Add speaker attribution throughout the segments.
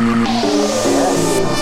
Speaker 1: Yeah.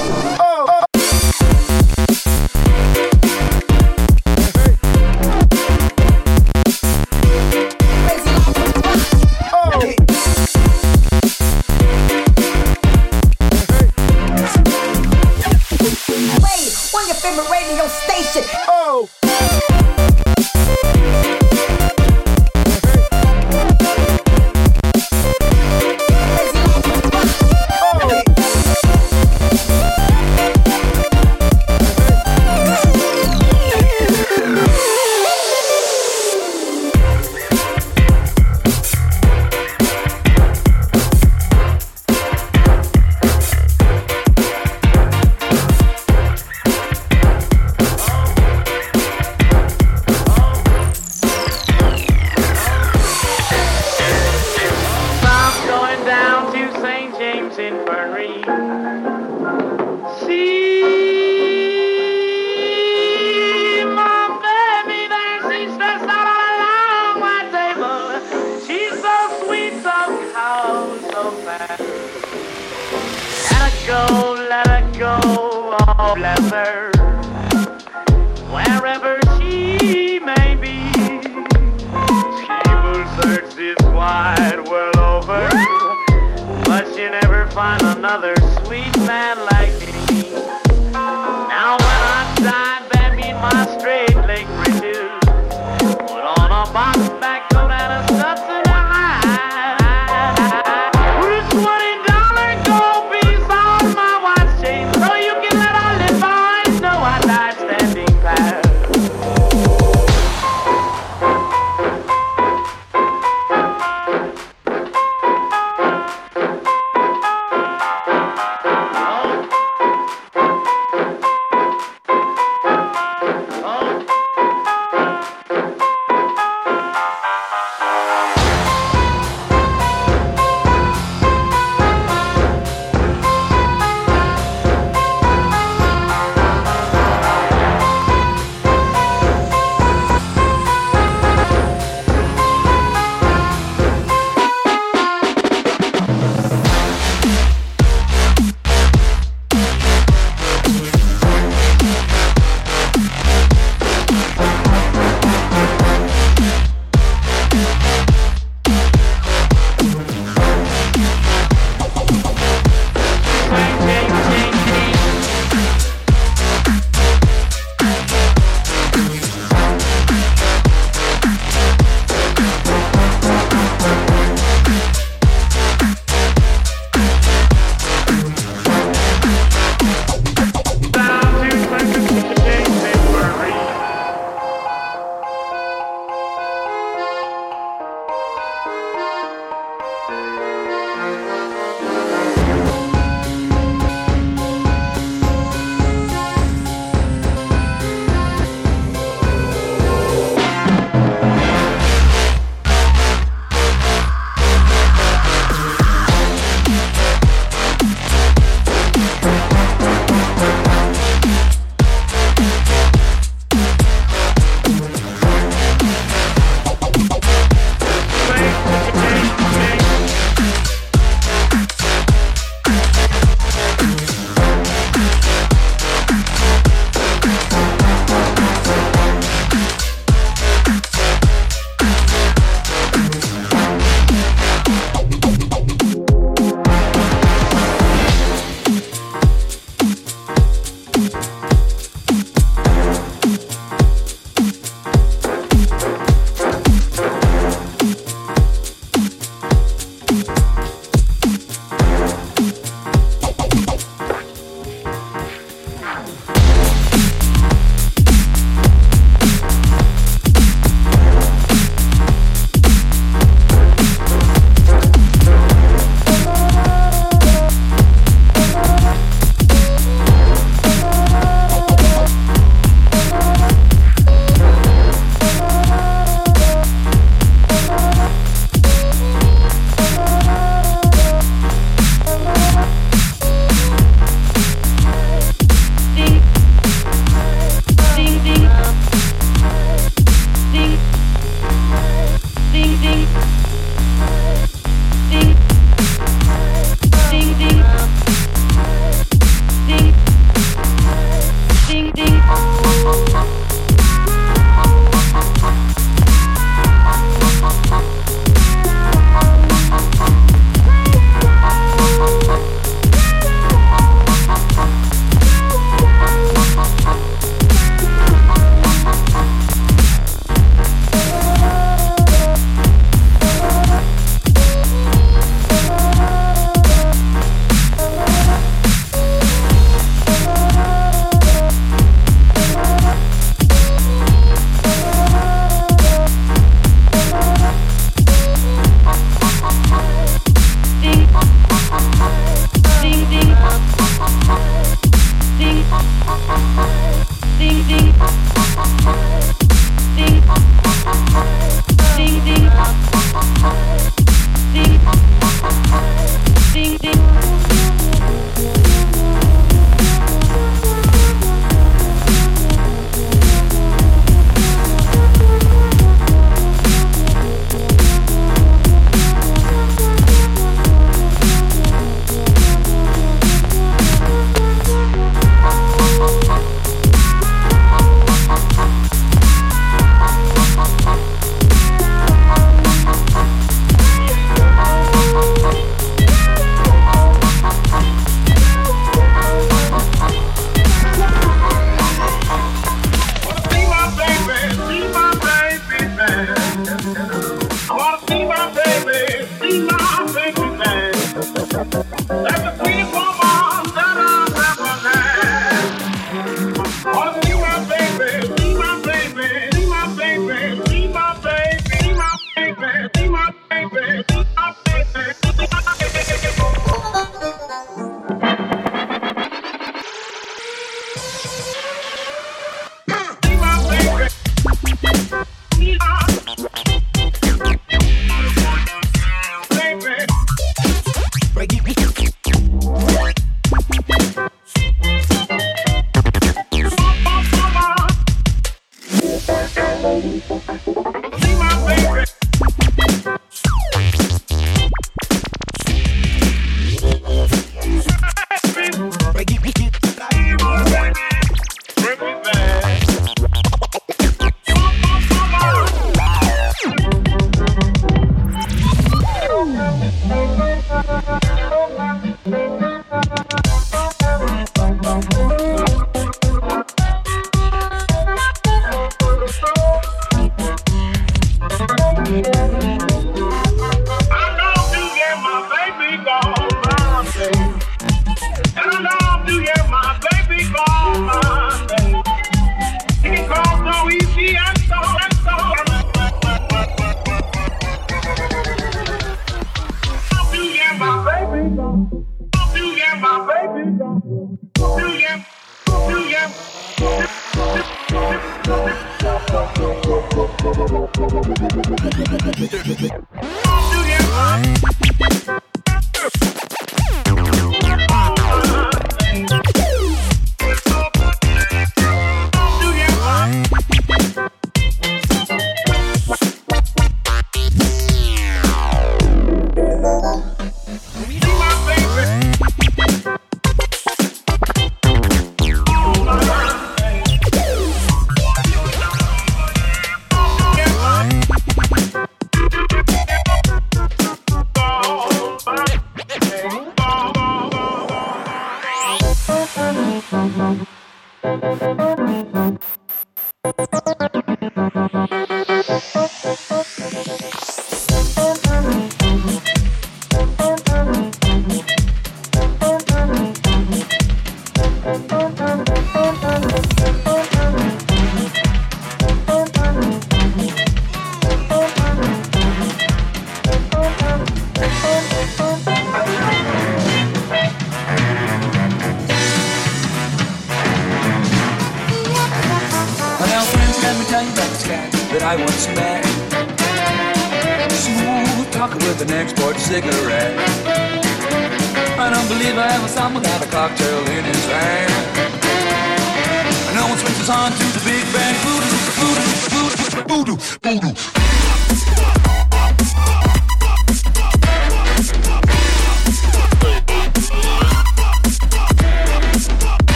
Speaker 2: on
Speaker 3: to the big bang voodoo, voodoo, voodoo, voodoo,
Speaker 4: voodoo.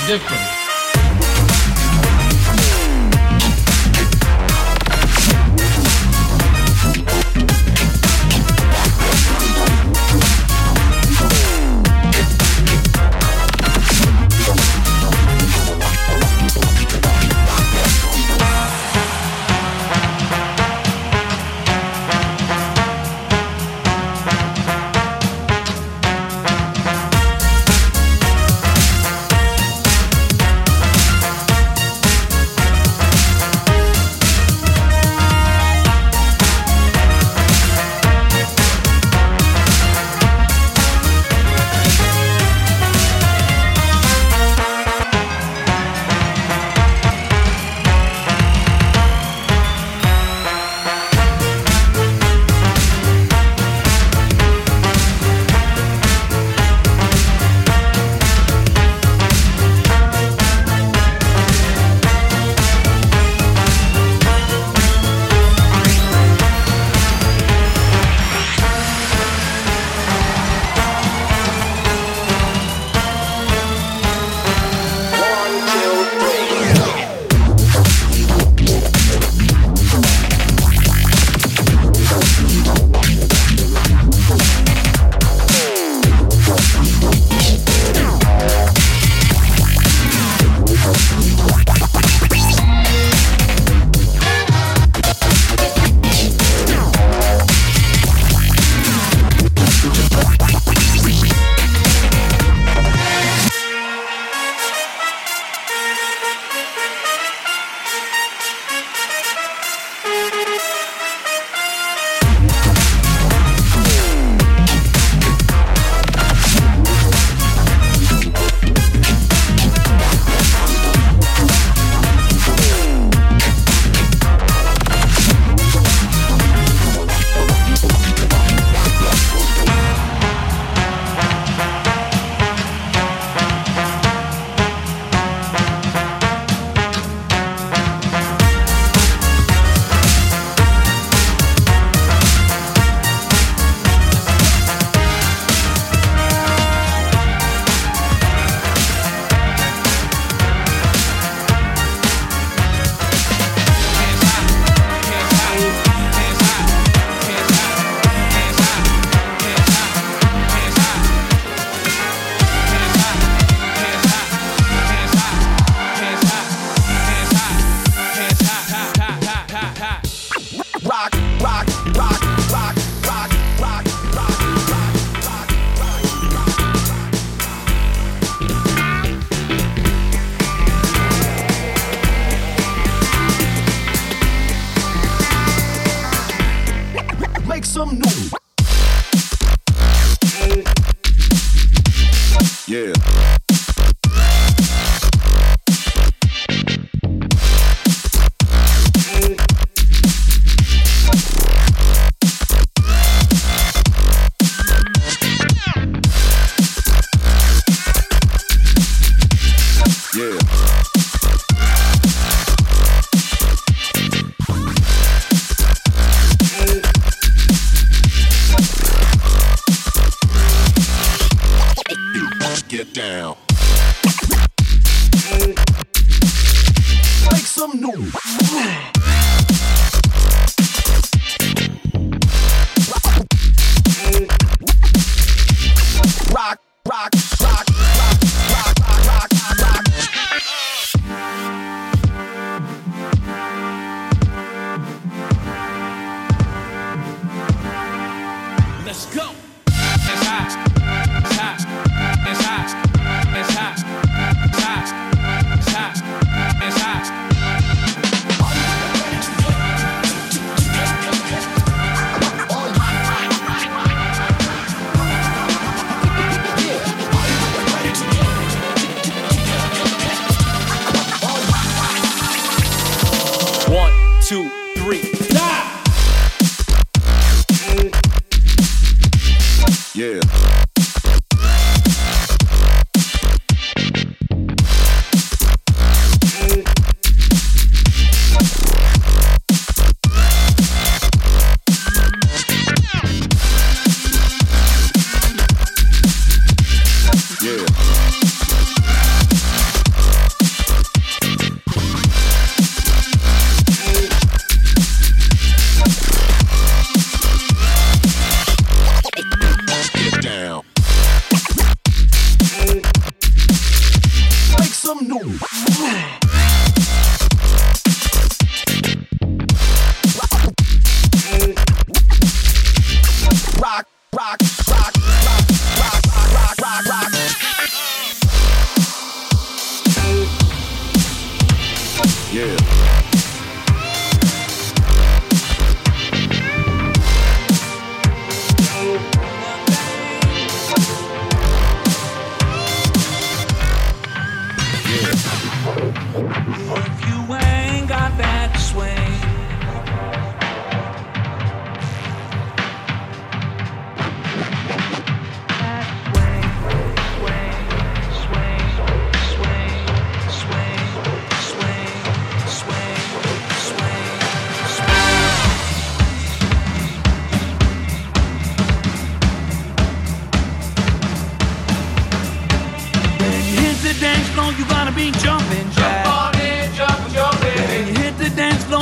Speaker 4: Different.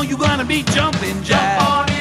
Speaker 4: You gonna be jumping
Speaker 5: Jump
Speaker 4: jack.
Speaker 5: jump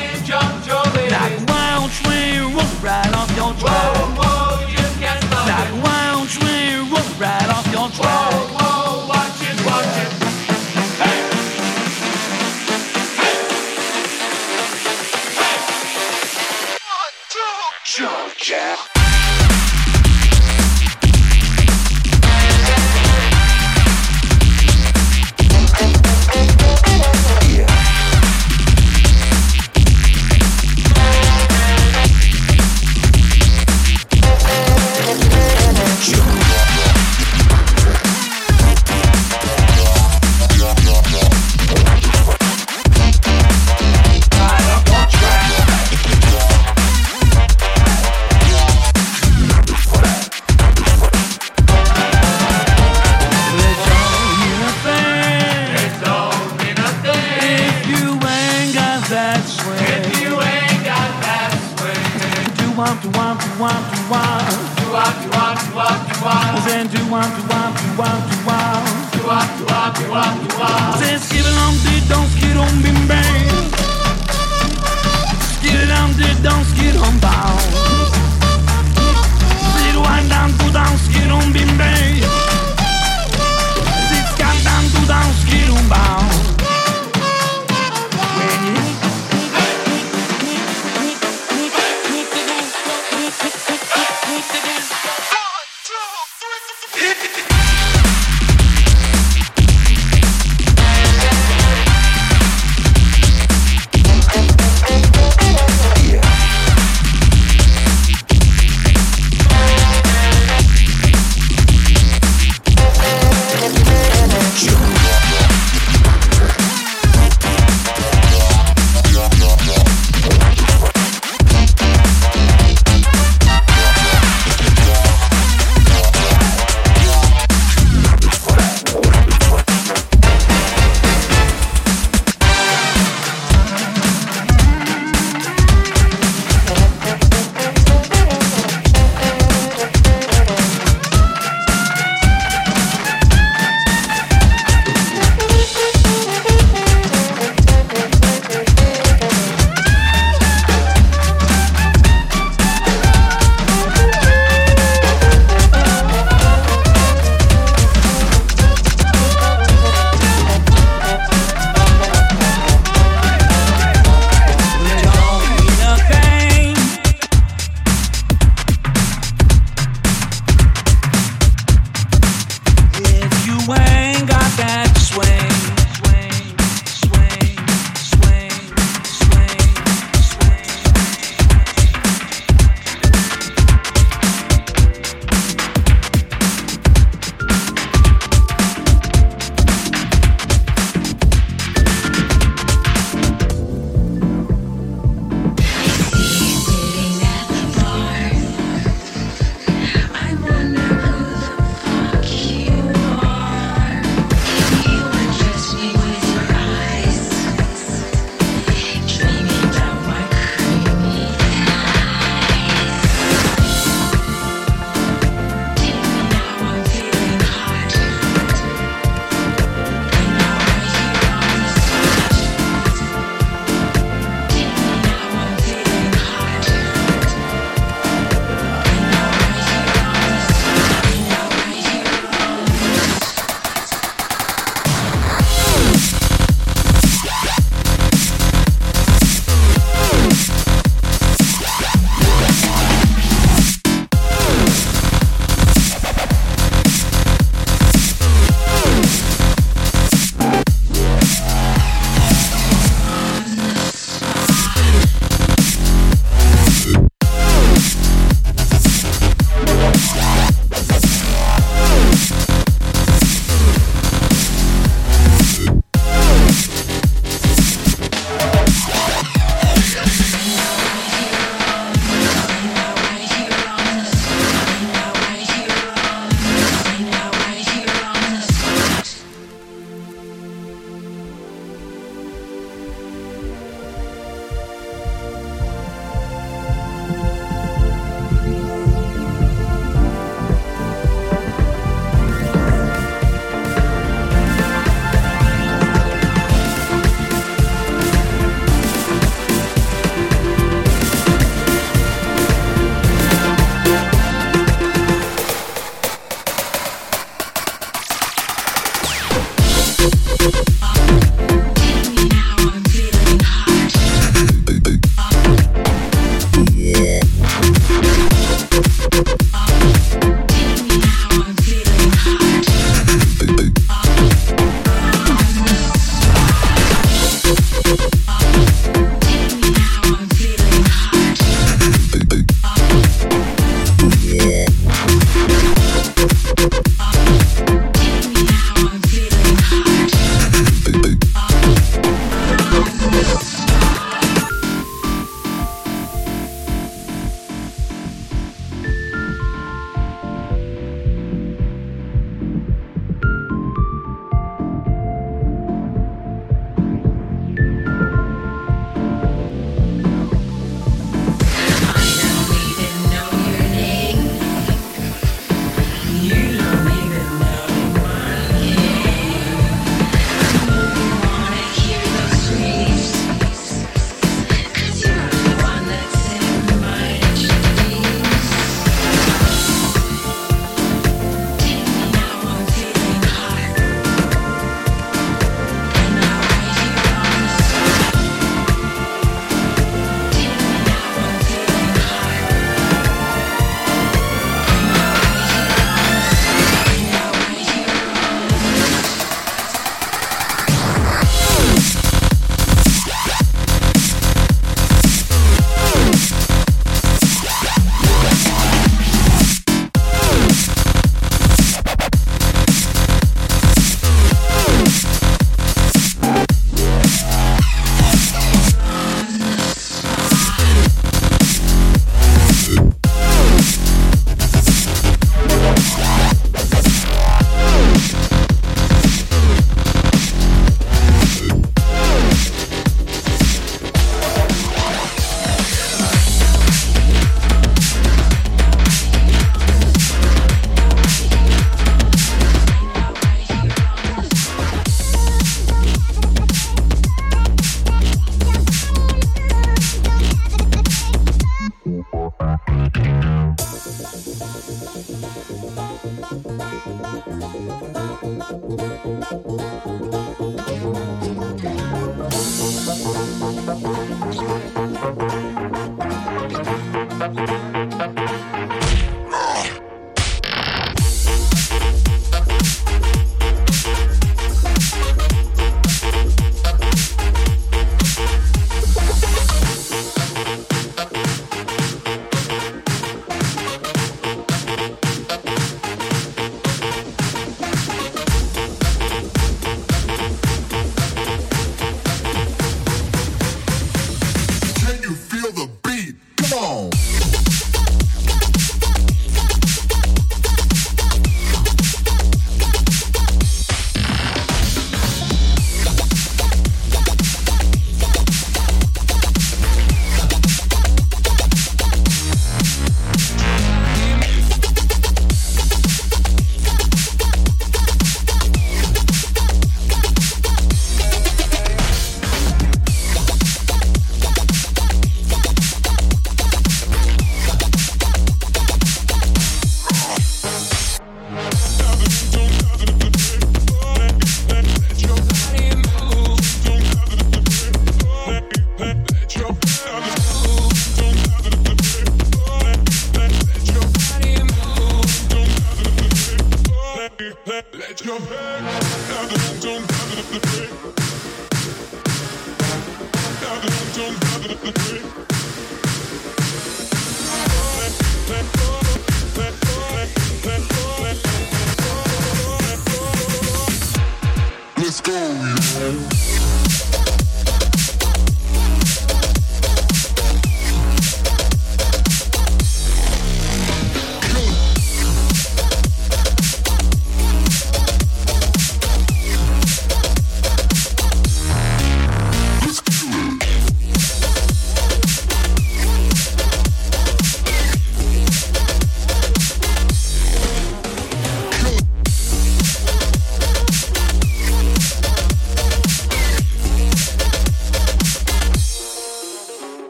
Speaker 6: Música